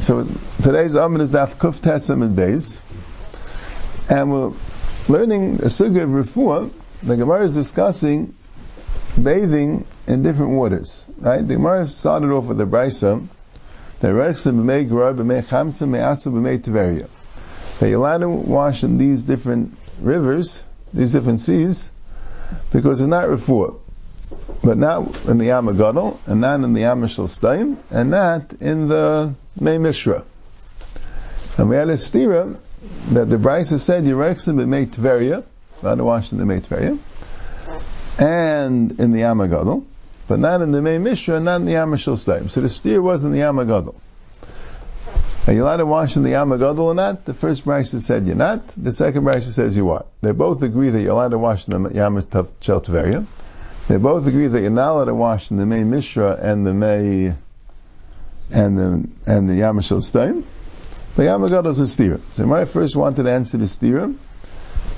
so today's Amid is Daf Kuf Tesam and Beis, and we're learning a suga of Refuah. The Gemara is discussing bathing in different waters. Right? The Gemara started off with the Brisa that Rechsa b'mei Gerard b'mei Chamsa b'mei b'mei Tveria. That you're allowed to wash in these different rivers, these different seas, because it's not Refuah but not in the Yam and not in the Yam Stein, and not in the May Mishra. And we had a stira that the Brisa said Yerexim b'mei Tveria, wash in the May Tveria, and in the Yam but not in the May Mishra, not in the Yam Stein. So the steer was in the Yam. Are you allowed to wash in the Yam or not? The first Brisa said you're not. The second Brisa says you are. They both agree that you're allowed to wash in the Yam Tveria. They both agree that you're not allowed to wash in the May Mishra and the May and the and the Yamashal Stein. But Yamagadol is a stira. So my first wanted to answer the stira.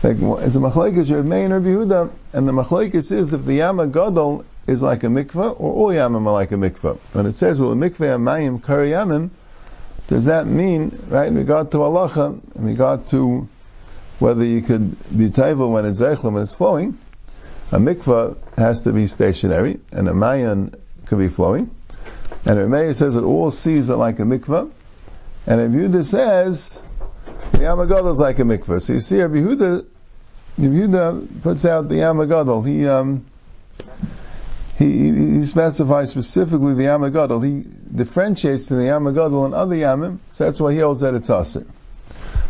Like, as a machlekes, your main Rabbi Yehuda, and the machlekes is if the Yamagadol is like a mikvah, or all Yamim are like a mikvah. When it says, "Ul mikvah amayim kari yamim," does that mean, right, in regard to halacha, in regard to whether you could be taiva when it's zeichel, when it's flowing, a mikvah has to be stationary, and a mayan could be flowing. And Rameir says that all seas are like a mikvah. And Rabbi Yehuda says the Yamagadol is like a mikvah. So you see, Rabbi Yehuda, Yehuda puts out the Yamagadol. He, um, he, he specifies specifically the Yamagadol. He differentiates to the Yamagadol and other Yamim, so that's why he holds that it's Aser.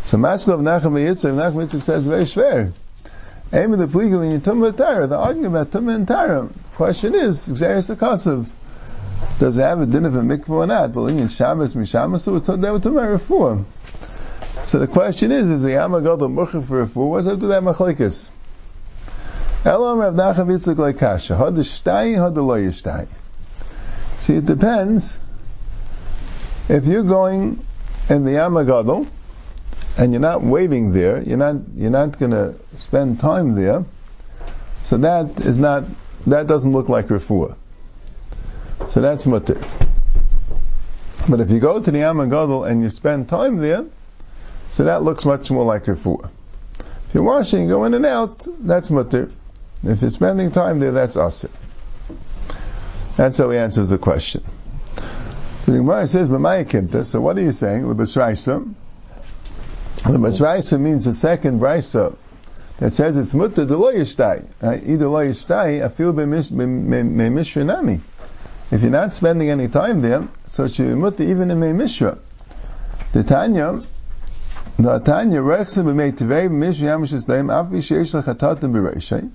So Maskov Nachum Yitzchak, Nachum Yitzchak says very schwer. Aim of the Pligal in Tumah Tara, the argument about Tumah and Tara. Question is, Xeris Akasav, does it have a din of a mikvah or not? But in Shabbos, Mishamas, so it's reform. So the question is, is the Yamagal the Mukha for refuah? What's up to that machlekes? Elam Rav Nachum Yitzchak like Kasha. Had the shtai, had the lo yishtai. See, it depends. If you're going in the Yamagadol, and you're not waiting there, you're not you're not going to spend time there. So that is not that doesn't look like refuah. So that's mutter. But if you go to the Yam Gadol and you spend time there, so that looks much more like refuah. If you're washing, go in and out, that's mutter. If you're spending time there, that's asir. That's how he answers the question. So the Gemara says. So what are you saying? The B'sraisa. The Masraisa means the second Brisa that says it's mutta de lo yishtai. Either lo yishtai, I feel be mishrinami. If you're not spending any time there, so it should be mutta even in me mishra. The Tanya, the Tanya, rechse b'mei tivei b'mishra yamish esdaim, afi sheish lechatatim b'reishay.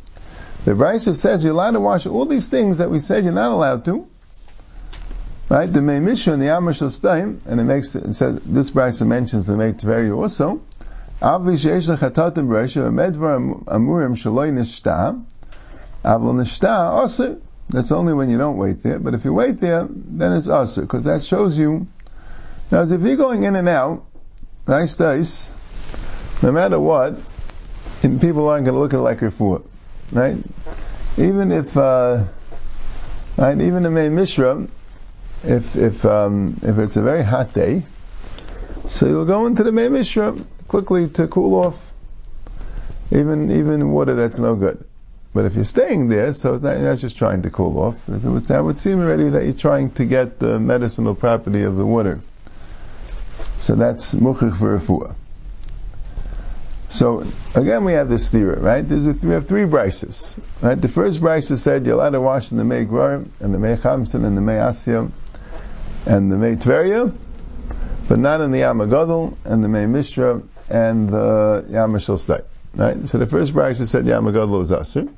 The Brisa says you're allowed to wash all these things that we said you're not allowed to, Right? The main mission, the Amash Staim, and it makes it says this Brisa mentions the Mei Tveri also. Avi sheish lechatatim b'reisha medvar amurim shaloi nishta avol nishta aser. That's only when you don't wait there. But if you wait there, then it's aser because that shows you. Now, if you're going in and out, nice days, no matter what, people aren't going to look at it like refuah, right? Even if, uh, right, even the main Mishra, if if um, if it's a very hot day, so you'll go into the Mei Mishra quickly to cool off. Even even water that's no good. But if you're staying there, so not just trying to cool off. That would seem already that you're trying to get the medicinal property of the water. So that's muchich for refuah. So again, we have this theory, right? There's a, we have three brises, right? The first brise said you're allowed to wash in the Mei Gvarim and the Mei Chamsin and the Mei Asiyam and the Mei Tveria, but not in the Yam and the Mei Mishra and the Yam State. Right? So the first brisa said Yam was Asir.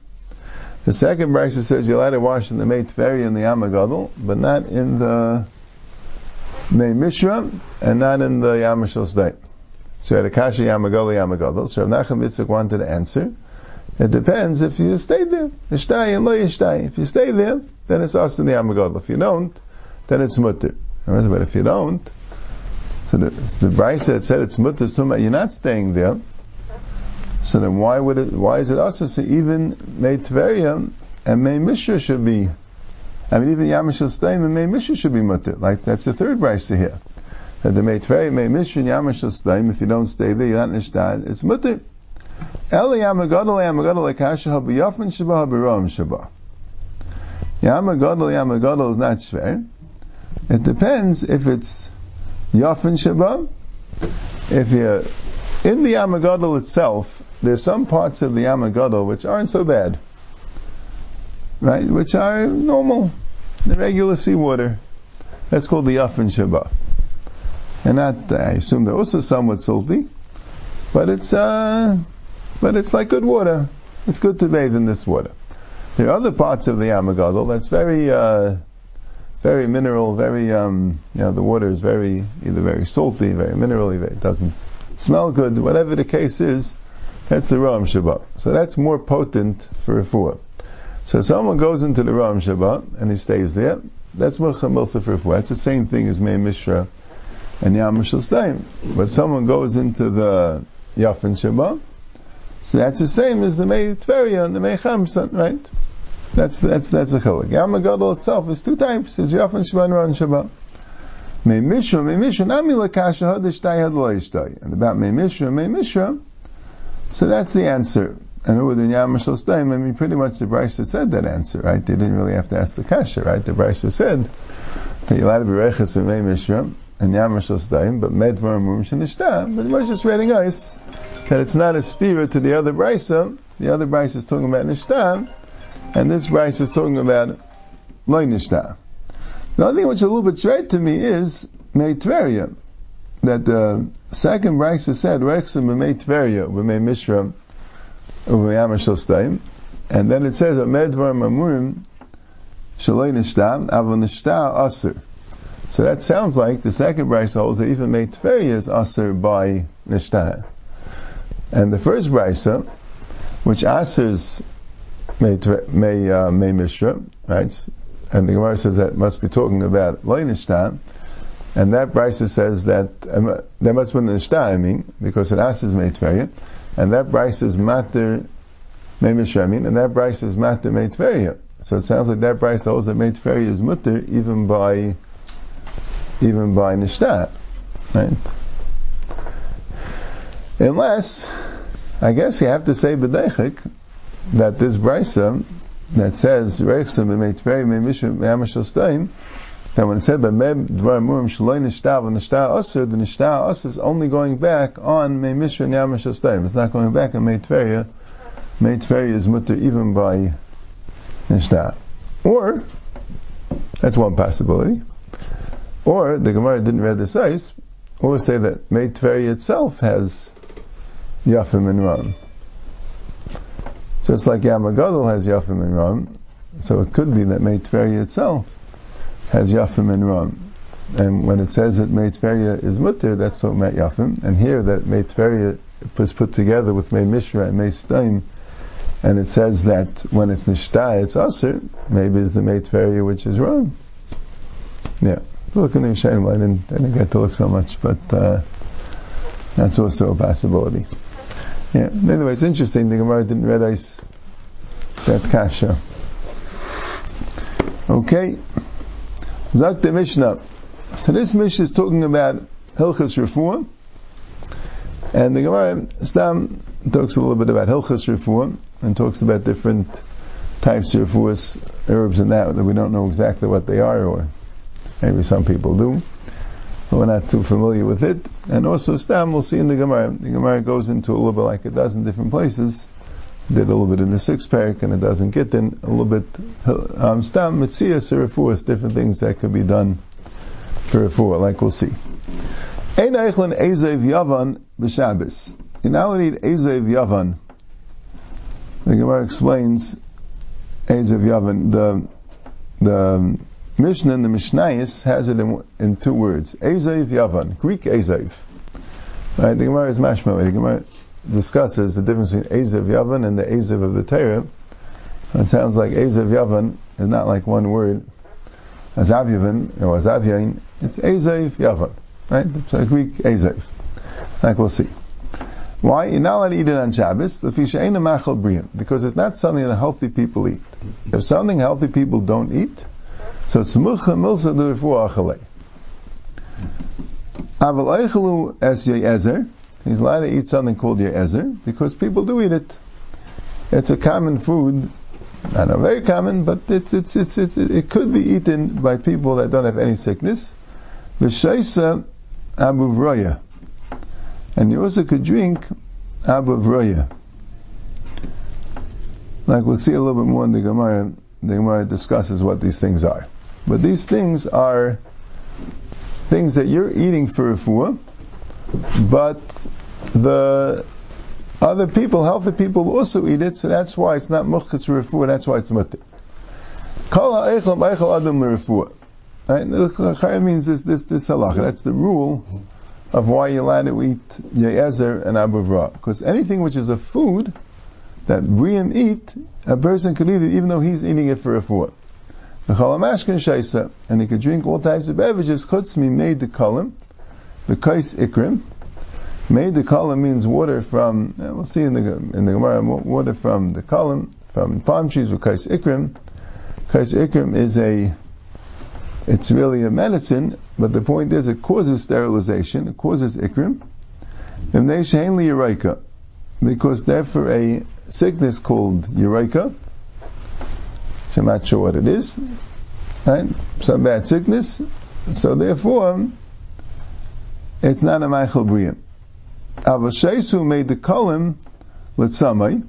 The second brisa says you're allowed to wash in the Mei Tveria and the Yam but not in the Mei Mishra and not in the Yam State. So you had Yamagadol Yamagadol. So Nachum Yitzchak wanted to answer. It depends if you stay there. If you stay there, then it's us in the Yamagadol. If you don't, then it's mutter. But if you don't, so the, the Brisa said it's mutter, about you're not staying there. So then why would it, why is it also so even May Tveria and May Mishra should be, I mean even Yamashal Stein and May Mishra should be mutter. Like that's the third Brisa here. that the May Meitveria may mission Yamashal Staim, if you don't stay there, you're not Nishtad, it's Mutter. Eli Yamagadol Yamagadol Akasha Habiyafin Shabbat Habiram Shabbat. Yamagadol Yamagadol is not Shver. It depends if it's Yafin Shabbat, if you're in the Yamagadol itself, there's some parts of the Yamagadol which aren't so bad, right? Which are normal, the regular seawater. That's called the Yafin Shabbat. And not, I assume they're also somewhat salty, but it's, uh, but it's like good water. It's good to bathe in this water. There are other parts of the Yamagadol that's very, uh, very mineral, very, um, you know, the water is very, either very salty, very minerally, it doesn't smell good, whatever the case is, that's the Ram Shabbat. So that's more potent for refuah. So someone goes into the Ram Shabbat and he stays there, that's Milsa for refuah. It's the same thing as Mei Mishra and Yam Mishal But someone goes into the Yafin Shabbat, so that's the same as the Mei Tveria and the Mei right? That's that's that's a chiluk. Yam Gadol itself is two types. It's Yafin Shabbat and Shabbat. Mei Mishra, Mei Mishra, Nami Lakasha Hadishtai Had Loishtai. And about Mei Mishra, Mei Mishra, so that's the answer. And who the Yam Mishal Staim, I mean, pretty much the Brisa said that answer, right? They didn't really have to ask the Kasha, right? The Brisa said that you're allowed to be Reches from Mei Mishra and Yam Mishal Staim, but Medvar Murim Shanishta. But we're just reading us that it's not a steer to the other Brisa. The other Brisa is talking about Nishta, and this Brisa is talking about Loy Nishta. The other thing which is a little bit straight to me is Meitveria. That the second Brisa said, Rexim b'mei Tveria, Mishra, b'mei Amashal and then it says, Medvar Mamurim, Shaloi Nishta, Avon. So that sounds like the second Brisa holds that even Tveria is Asr by Nishta. And the first Brisa, which Asrs May, may, uh, may Mishra, right? And the Gemara says that must be talking about Loinishtan. And that Brisa says that um, there must be Nishtan, I mean, because it asks May Tveria. And that Brisa is Mater May Mishra, I mean, and that Brisa is Mater May Tveria. So it sounds like that Brisa holds that May Tveria is Mutter even by, even by Nishtan, right? Unless, I guess you have to say B'deichik, that this Brisa, that says Reichsim b'meitvrei me'mishim me'amashal stein, that when it said b'meb dvar murim shaloi nishtav and nishtav aser, the nishtav aser is only going back on me'mishim and yamashal stein. It's not going back on meitveria. Meitveria is mutter even by nishtav. Or, that's one possibility. Or, the Gemara didn't read the size, or say that meitveria itself has yafim and ram. Just like Yamagadol has Yafim and Ram, so it could be that Meitveria itself has Yafim and Ram. And when it says that Meitveria is Mutter, that's what about Yafim. And here that Meitveria was put together with Mei Mishra and Mei and it says that when it's Nishtai, it's Aser, maybe it's the Meitveria which is wrong. Yeah. Look in the Yishayim, I didn't, I didn't get to look so much, but uh, that's also a possibility. Yeah. Anyway, it's interesting. The Gemara didn't realize that kasha. Okay. Zak the Mishnah. So this Mishnah is talking about Hilchas Refuah. And the Gemara Islam talks a little bit about Hilchas Refuah and talks about different types of refuahs, herbs and that, that we don't know exactly what they are, or maybe some people do we're not too familiar with it. And also Stam, we'll see in the Gemara. The Gemara goes into a little bit like a dozen different places. Did a little bit in the sixth parak and it doesn't get in a little bit. Um, Stam, Mitzias, Refuas, different things that could be done for Refuah, like we'll see. Ein Eichlin Ezev Yavan b'Shabbos. You now need Ezev Yavan. The Gemara explains Ezev Yavan, the, the Mishnah in the Mishnayis has it in, in two words. Ezev Yavan, Greek Ezev. Right, the Gemara is mashma. The Gemara discusses the difference between Ezev Yavan and the Ezev of the Torah. It sounds like Ezev Yavan is not like one word. Azav Yavan or Azav Yain. It's Ezev Yavan. Right? So Greek Ezev. Like we'll see. Why? You're not allowed to eat it on Shabbos. Because it's not something that healthy people eat. If something healthy people don't eat, so it's mucha milsa the refuah Aval Eichelu es Yezer. He's allowed to eat something called Yezer because people do eat it. It's a common food. Not very common, but it's, it's, it's, it's, it could be eaten by people that don't have any sickness. V'shaisa Abu Vroya. And you also could drink Abu Vroya. Like we'll see a little bit more in the Gemara, the Gemara discusses what these things are. But these things are things that you're eating for refuah, but the other people, healthy people, also eat it, so that's why it's not muchas refuah, that's why it's mutter. Kol ha'echel b'echel adam l'refuah. Right? means this, this, this halacha. That's the rule of why you're allowed to eat ye'ezer and abuvra. Because anything which is a food that Briam eat, a person could eat it even though he's eating it for a food. And he could drink all types of beverages. Chutzmi made the kolim, the kais ikrim. Made the kolim means water from. Uh, we'll see in the in the Gemara water from the kolim from palm trees with kais ikrim. Kais ikrim is a. It's really a medicine, but the point is it causes sterilization. It causes ikrim. And they shainli eureka, because therefore a sickness called eureka I'm not sure what it is. Right? Some bad sickness. So therefore, it's not a Michael Briyam. Avashaisu made the kolim l'tzamai.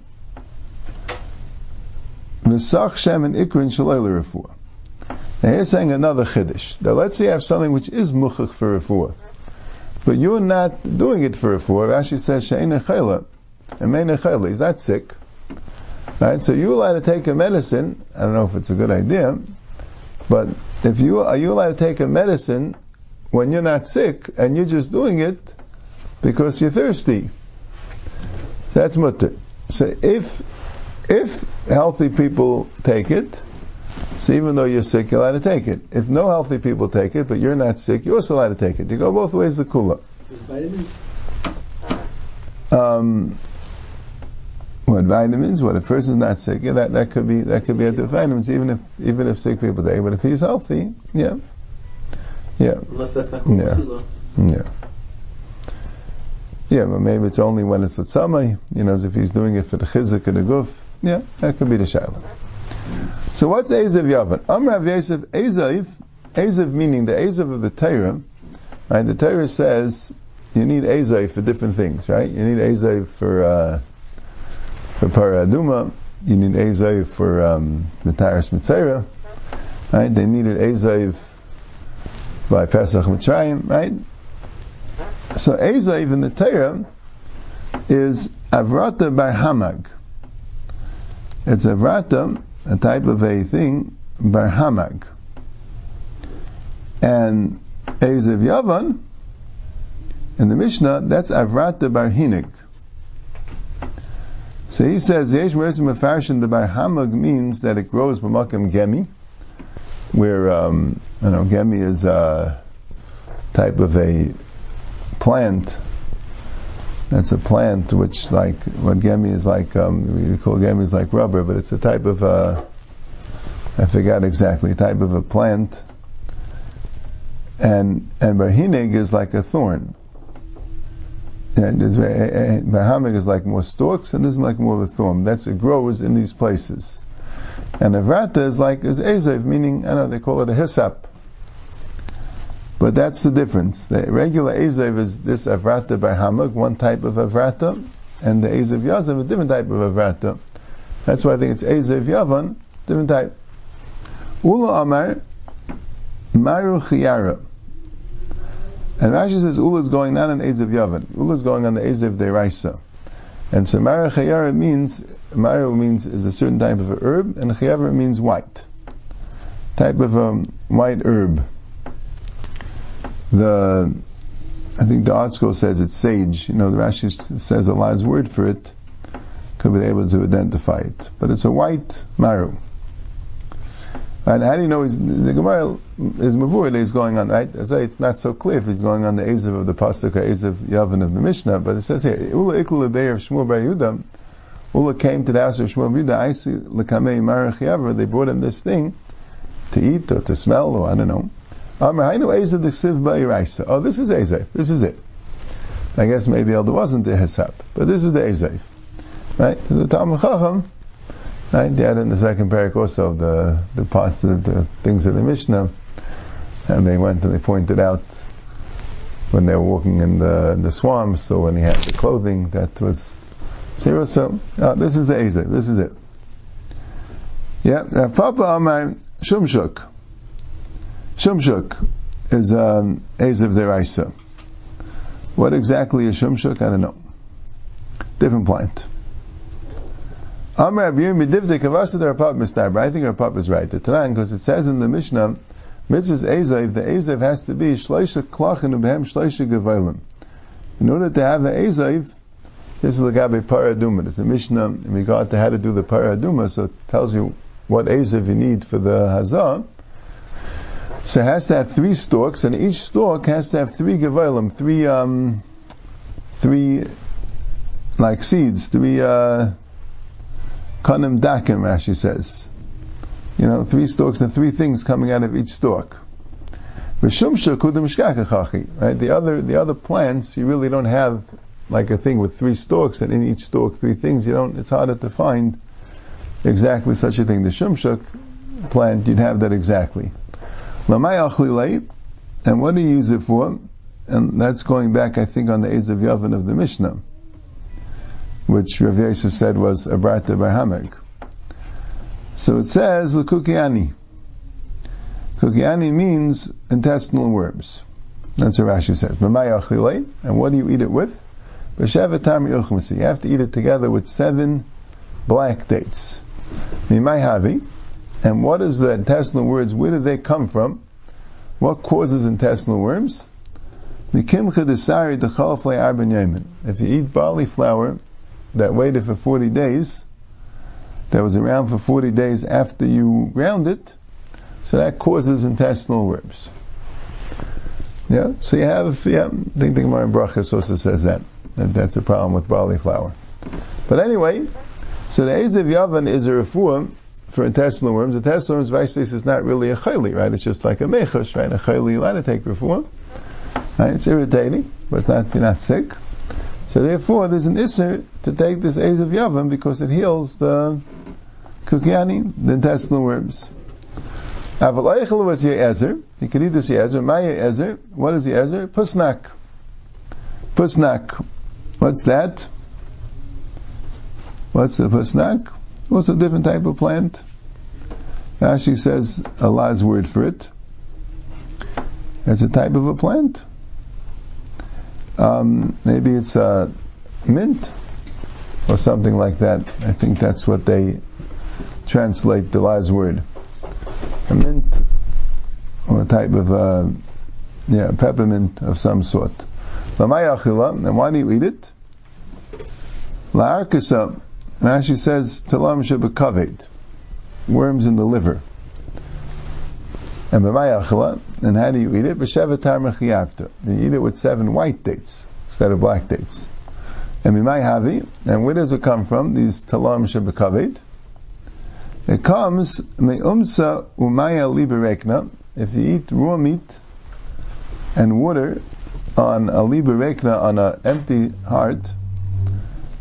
V'sach shem and ikrin shalei l'refuah. Now here's saying another chiddush. Now let's say you have something which is muchach for refuah. But you're not doing it for refuah. Rashi says she'ena chayla. And. He's not sick. Right? So you're allowed to take a medicine. I don't know if it's a good idea, but if you are you allowed to take a medicine when you're not sick and you're just doing it because you're thirsty? That's mutter. So if if healthy people take it, so even though you're sick, you're allowed to take it. If no healthy people take it, but you're not sick, you're also allowed to take it. You go both ways. The kula. Um, what vitamins? What if a person's not sick? Yeah, that, that could be that could be at the vitamins, even if even if sick people take. But if he's healthy, yeah, yeah, unless that's not yeah, yeah. Yeah, but maybe it's only when it's a tzamai, you know, as if he's doing it for the chizik and the guf. Yeah, that could be the shaila. So what's Ezev Yavan? Amrav Yosef Ezev, Ezev meaning the Ezev of the Torah, right? The Torah says you need Ezev for different things, right? You need Ezev for, uh, for Paraduma, you need Ezev for um, Mataris Mitzera, right? They needed Ezev by Pesach Mitzrayim, right? So Ezev in the Torah is Avrata by Hamag. It's Avrata, a type of a thing, by Hamag. And Ezev Yavan, in the Mishnah, that's Avrata bar Hinig. So he says, Yesh Mersim Mefarshin, the Hamag means that it grows B'makam Gemi, where, um, you know, Gemi is a type of a plant. That's a plant which, like, what Gemi is like, um, we call Gemi is like rubber, but it's a type of a, I forgot exactly, type of a plant. And, and Barhinig is like a thorn. And Bahamik is like more stalks, and this is like more of a thorn. That's it grows in these places. And Avrata is like is Ezev, meaning I know they call it a hyssop. But that's the difference. The regular Ezev is this Avrata by one type of Avrata, and the Ezev Yazav, a different type of Avrata. That's why I think it's Ezev Yavan, different type. Ula Amar, Maru Chiyara. And Rashi says Ula is going not on Ezev Yavan. Ula is going on the Ezev Deraisa. And so Mara Chayara means, Mara means is a certain type of herb, and Chayara means white. Type of a um, white herb. The, I think the ArtScroll says it's sage. You know, the Rashi says a last word for it. Could be able to identify it. But it's a white maru. And how do you know he's, the Gemara is Mavur he's going on, right? So it's not so clear if he's going on the Ezev of the Pasuk or Ezev Yavin of the Mishnah, but it says here, Ula Lebeir of Shmuel Bar Yehuda, Ula came to the house of Shmuel Bar Yehuda, I see Lekamei Marach Yavra, they brought him this thing to eat or to smell or I don't know. Amar Hainu Ezev the Siv Ba'iraisa. Oh, this is Ezev. This is it. I guess maybe Elder wasn't the Hesab, but this is the Ezev. Right? The Talmud Chacham, right? They had in the second parak also the, the parts of the, the things of the Mishnah, and they went and they pointed out when they were walking in the, in the swamps, so when he had the clothing that was zero. So, uh, this is the Ezev. This is it. Yeah, Papa Amar Shumshuk. Shumshuk is um, Ezev Deraisa. What exactly is Shumshuk? I don't know. Different plant. I think Rapap is right. The Tanan, because it says in the Mishnah, Mitzvah's Ezev, the Ezev has to be Shleisha Klachin Ubehem Shleisha Gevailim. In order to have the Ezev, this is the Gabi Paraduma. It's a Mishnah in regard to how to do the Paraduma, so it tells you what Ezev you need for the Hazah. So it has to have three stalks, and each stalk has to have three gevalim, three um, three like seeds, three uh, kanim dakim. Rashi says, you know, three stalks and three things coming out of each stalk. Right? The other the other plants, you really don't have like a thing with three stalks, and in each stalk three things. You don't. It's harder to find exactly such a thing. The shumshuk plant, you'd have that exactly. And what do you use it for? And that's going back, I think, on the Ezev Yavin of the Mishnah, which Rav Yosef said was Abrata Bahameg. So it says, L'kukiani. Kukiani means intestinal worms. That's what Rashi says. And what do you eat it with? You have to eat it together with seven black dates. And what is the intestinal worms? Where do they come from? What causes intestinal worms? If you eat barley flour that waited for 40 days, that was around for 40 days after you ground it, so that causes intestinal worms. Yeah, so you have, yeah, I think the Gemara in Brachas also says that, that that's a problem with barley flour. But anyway, so the Ezev Yavan is a refuah for intestinal worms. The intestinal worms, Vaishlis is not really a chayli, right? It's just like a mechush, right? A chayli, you allowed to take refuah. Right? It's irritating, but not, you're not sick. So therefore, there's an isser to take this Ezev Yavan because it heals the kukiani, the intestinal worms. Avalaychel was Ye'ezer. You can eat this Ye'ezer. My Ye'ezer. What is Ye'ezer? Pusnak. Pusnak. What's that? What's the pusnak? What's a different type of plant? Rashi says Allah's word for it. It's a type of a plant. Um, maybe it's a mint or something like that. I think that's what they translate the last word. A mint or a type of uh, yeah peppermint of some sort. And why do you eat it? La'arkasa Rashi says, Talam worms in the liver. And and how do you eat it? B'shevatar You eat it with seven white dates instead of black dates. And havi, and where does it come from? These talam shabakavet. It comes me'umsa umaya liberekna. If you eat raw meat and water on a liberekna on an empty heart,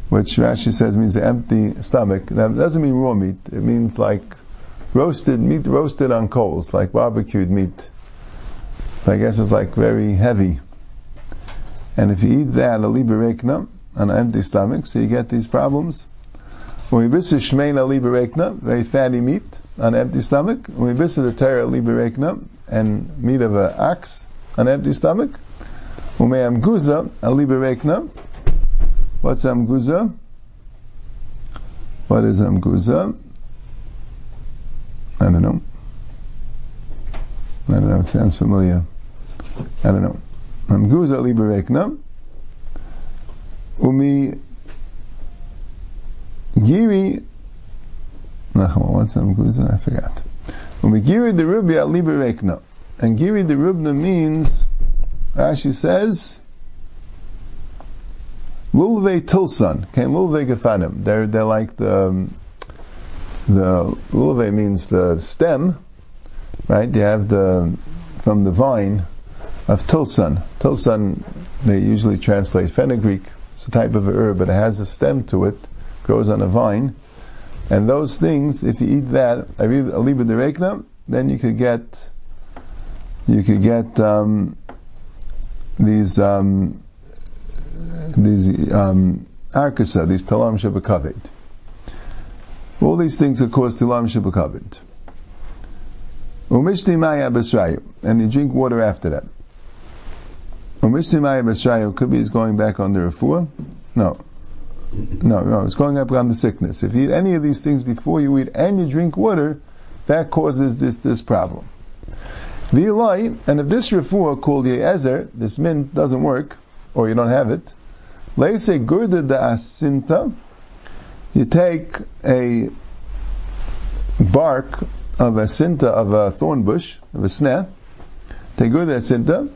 which Rashi says means an empty stomach. That doesn't mean raw meat. It means like roasted meat, roasted on coals, like barbecued meat. I guess it's like very heavy. And if you eat that, a liberekna, on an empty stomach, so you get these problems. Very fatty meat, on empty stomach. When we visit the terra liberekna, and meat of an ox, on empty stomach. What's Amguza? What is Amguza? I don't know. I don't know. It sounds familiar. I don't know. Amguza liberekna. Umi giri. What's Amguza? I forgot. Umi giri the rubi al liberekna. And giri the rubna means, Rashi says, Lulve tilson, okay, lulve gefanim. They're they're like the um, the lulve means the stem, right? You have the from the vine of Tilson. Tilson, they usually translate fenugreek. It's a type of herb, but it has a stem to it, grows on a vine. And those things, if you eat that, aliba derekna, then you could get, you could get um, these um, these um, arkasa, these talam shabakavit. All these things are caused talam shabakavit. Umishti maya b'srayu, and you drink water after that. Umishti maya b'srayu could be he's going back on the refuah. No. No, no, it's going up on the sickness. If you eat any of these things before you eat and you drink water, that causes this, this problem. V'ilai, and if this refuah called Ye'ezer, this mint doesn't work, or you don't have it, say gurda da asinta, you take a bark of a sinta of a thorn bush, of a snare, take gurda asinta,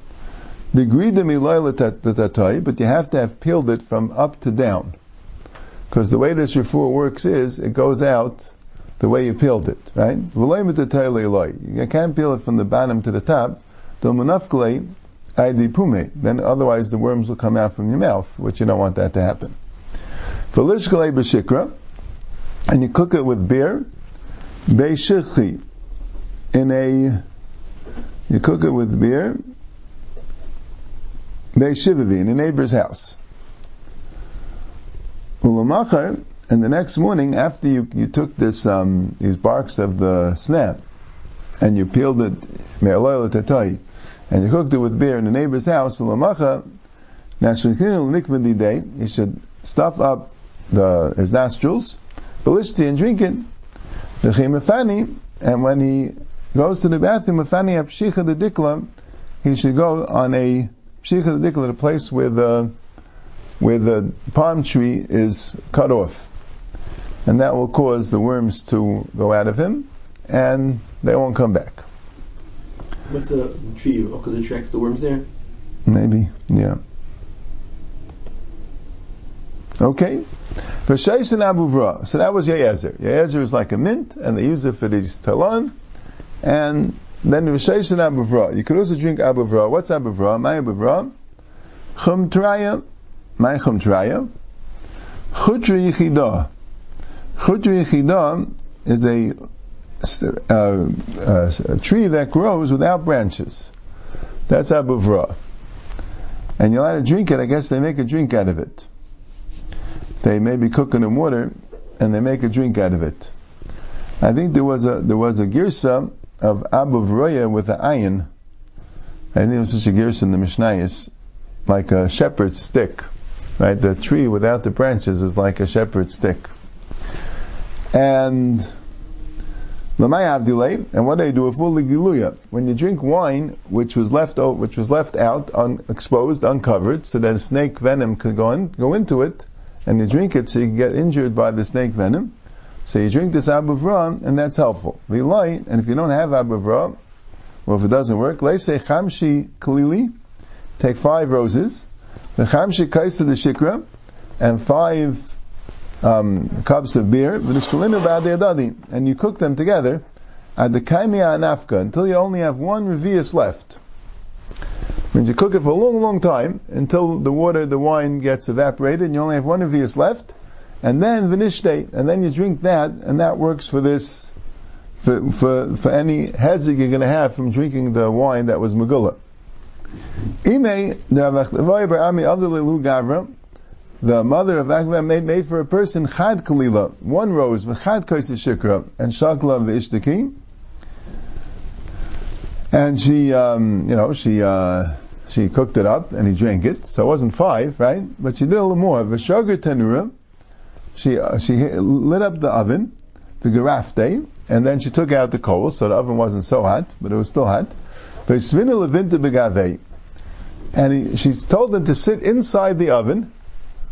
the grida miloy but you have to have peeled it from up to down. Because the way this refuah works is, it goes out the way you peeled it, right? You can't peel it from the bottom to the top. Then otherwise the worms will come out from your mouth, which you don't want that to happen. And you cook it with beer, in a, you cook it with beer, in a neighbor's house. Ulamachar, and the next morning, after you, you took this um, these barks of the snap, and you peeled it, and you cooked it with beer in the neighbor's house, Ulamacha, now nikvindi day, you should stuff up the, his nostrils, belishti, and drink it. And when he goes to the bathroom, the dikla, he should go on a pshicha the dikla, a place where the where the palm tree is cut off. And that will cause the worms to go out of him, and they won't come back. What's the tree? Because it attracts the worms there? Maybe, yeah. Okay. V'shaisin abuvra. So that was Yezer. Yezer is like a mint, and they use it for these talon. And then v'shaisin abuvra. You could also drink abuvra. What's abuvra? My abuvra. Chum traya. My chum traya. Chudra yichidah. Yichidah is a, a, uh, uh, a, tree that grows without branches. That's abuvra. And you're allowed to drink it, I guess they make a drink out of it. They maybe cook it in water, and they make a drink out of it. I think there was a, there was a girsa of abuvroya with an iron. I think there was such a girsa in the Mishnayos, like a shepherd's stick. Right? The tree without the branches is like a shepherd's stick. And and what do they do with giluya? When you drink wine, which was left out, which was left out, exposed, uncovered, so that snake venom could go in, go into it, and you drink it so you get injured by the snake venom. So you drink this abuvra, and that's helpful. Be light, and if you don't have abuvra, well, if it doesn't work, say chamshi kalili, take five roses, the chamshi kaisa the shikra, and five um, cups of beer, and you cook them together at the anafka until you only have one revius left. Means you cook it for a long, long time until the water, the wine gets evaporated, and you only have one revius left, and then the vinishte, and then you drink that, and that works for this, for for, for any hezek you're going to have from drinking the wine that was megullah. Ime the mother of Akva made, made for a person chad kalila, one rose, v'chad kaisa shikra, and shakla v'ishtaki. And she, um, you know, she, uh, she cooked it up and he drank it. So it wasn't five, right? But she did a little more. V'shagar tenura, she, uh, she lit up the oven, the garafte, and then she took out the coals, so the oven wasn't so hot, but it was still hot. V'svina levinta begavei. And he, she told them to sit inside the oven,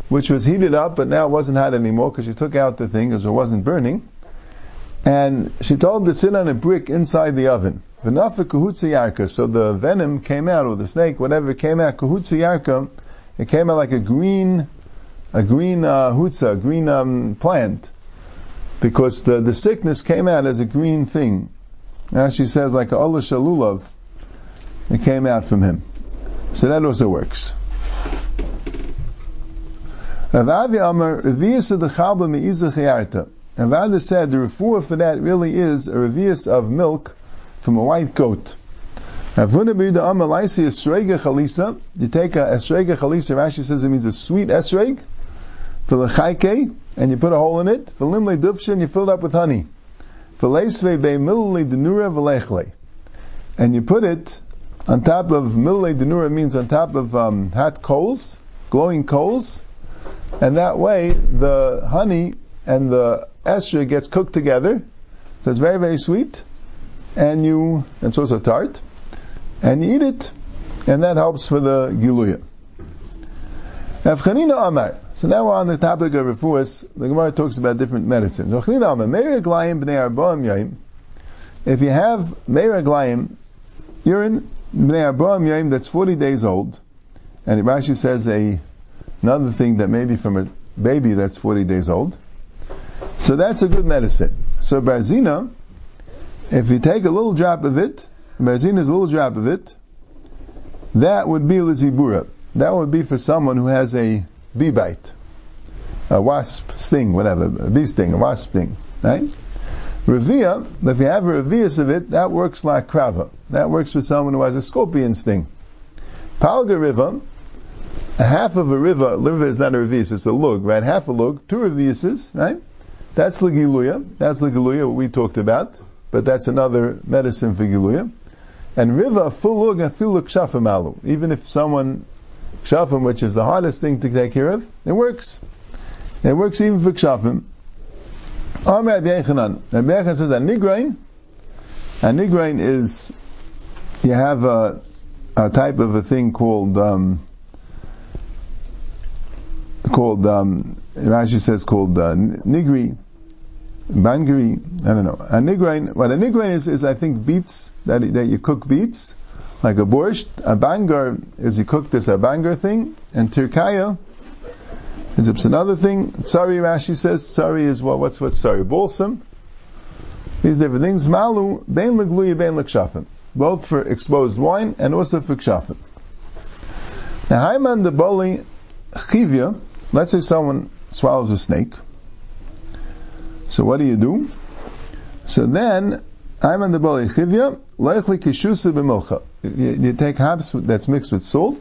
which was heated up, but now it wasn't hot anymore because she took out the thing because it wasn't burning. And she told them to sit on a brick inside the oven. So the venom came out, or the snake, whatever came out, kuhutziyarka, it came out like a green, a green uh, hutza, a green um, plant, because the, the sickness came out as a green thing. Now she says like a ola shalulav, it came out from him. So that also works. Ravavi Amar, Revius of the. Ravada said the refuah for that really is a revius of milk from a white Chalisa. You take a Esrega Chalisa, Rashi says it means a sweet Esreg, and you put a hole in it. Dufshin, you fill it up with honey. And you put it on top of means on top of um, hot coals, glowing coals, and that way the honey and the estra gets cooked together, so it's very very sweet, and you and so it's a tart, and you eat it, and that helps for the giluya. Avchanina Amar. So now we're on the topic of refuas. The Gemara talks about different medicines. Avchanina Amar. Meir Glayim b'nei Arbaam Yaim. If you have Meir Glayim, urine b'nei Arbaam Yaim that's 40 days old, and Rashi says a Another thing that may be from a baby that's 40 days old. So that's a good medicine. So Barzina, if you take a little drop of it, Barzina is a little drop of it, that would be Lizibura. That would be for someone who has a bee bite, a wasp sting, whatever, a bee sting, a wasp sting, right? Revia, if you have a revius of it, that works like krava. That works for someone who has a scorpion sting. Palga river, a half of a river, river is not a revis, it's a lug, right? Half a lug, two revises, right? That's the. That's the what we talked about. But that's another medicine for giluya. And river, full lug, a full lug shafim alu. Even if someone, shafim, which is the hardest thing to take care of, it works. It works even for kshafim. Amr Rabbi Yechanan. Rabbi Yechanan says, a nigrain, a nigrain is, you have a, a type of a thing called, um, called um, Rashi says called uh, nigri, bangri. I don't know. A nigrain. What a nigrain is is I think beets that that you cook beets like a borscht. A bangar is you cook this a bangar thing, and tirkaya is it's another thing. Sorry, Rashi says sorry is what? What's what's sorry? Balsam. These different things. Malu bein legluya bein lekshafim. Both for exposed wine and also for kshafim. Now, Haiman the Boli Chivya Let's say someone swallows a snake. So what do you do? So then, I'm on the bali chivya, likely kishusa b'milcha. You take habs that's mixed with salt,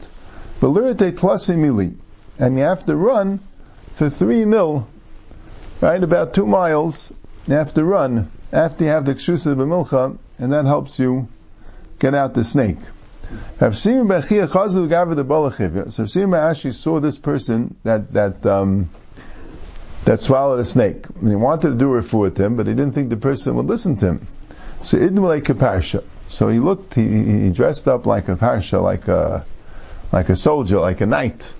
velirite tlasi mili, and you have to run for three mil, right, about two miles, you have to run after you have the kishusa b'milcha, and that helps you get out the snake. Simon Bechia Chazu. So Rav actually saw this person that that um, that swallowed a snake. And he wanted to do a refu with him, but he didn't think the person would listen to him. So like. So he looked, he, he dressed up like a parsha, like a like a soldier, like a knight.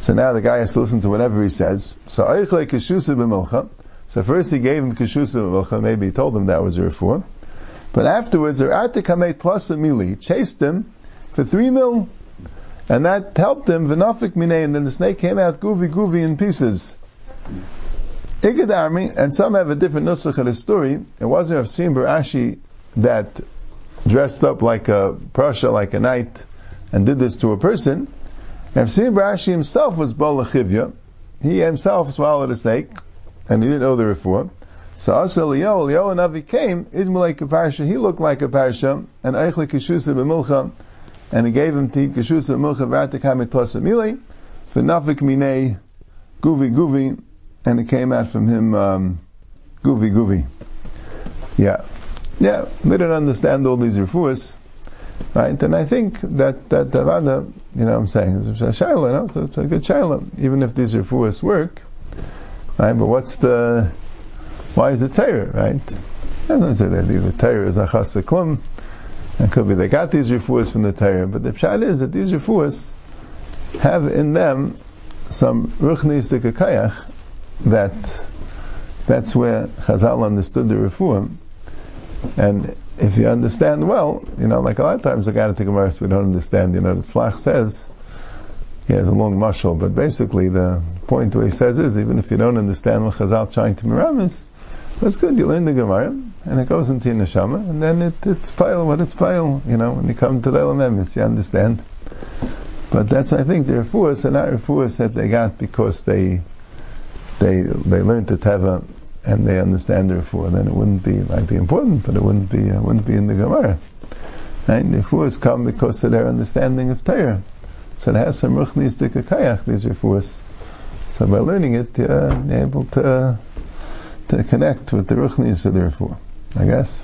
So now the guy has to listen to whatever he says. So Eichle Keshusa. So first he gave him Keshusa maybe he told him that was a refuah. But afterwards, the Kamet plus a mili, chased him for three mil, and that helped him, Vinafik Minei, and then the snake came out goofy goofy in pieces. And some have a different nusach of the story. It wasn't of Sim Ashi that dressed up like a Prussia, like a knight, and did this to a person. Rav Sim Ashi himself was Balachivya. He himself swallowed a snake, and he didn't know the refuah. So Asa Leo, Leo and Avi came, Idmalek a parsha, he looked like a parsha, and Eichli Kishusa b'milcha, and he gave him to Kishusa b'milcha v'atik hamitosa mili, v'nafik minei guvi guvi, and it came out from him, um, guvi guvi. Yeah. Yeah, we don't understand all these refuahs, right? And I think that, that Tavada, you know what I'm saying, it's a shaila, you know, so it's a good shaila, even if these refuahs work, right? But what's the, why is it Torah, right? I don't say that the Torah is achas klum. It could be they got these refuahs from the Torah, but the pshat is that these refuahs have in them some ruchnis kayach that that's where Chazal understood the refuah. And if you understand well, you know, like a lot of times the guy at the Gemara we don't understand. You know, the Tzlach says he has a long mashal, but basically the point where he says is even if you don't understand what Chazal trying to miramis, That's good. You learn the Gemara, and it goes into your neshama, and then it, it's pile what it's pile. You know, when you come to the Elam you understand. But that's, I think, the refuahs and not refuahs that they got because they they they learned the teva and they understand therefore. Then it wouldn't be might be important, but it wouldn't be uh, wouldn't be in the Gemara. And the refuahs come because of their understanding of Torah. So it has some ruchnis kayach these refuahs. So by learning it, uh, you're able to to connect with the ruchnis of the. I guess.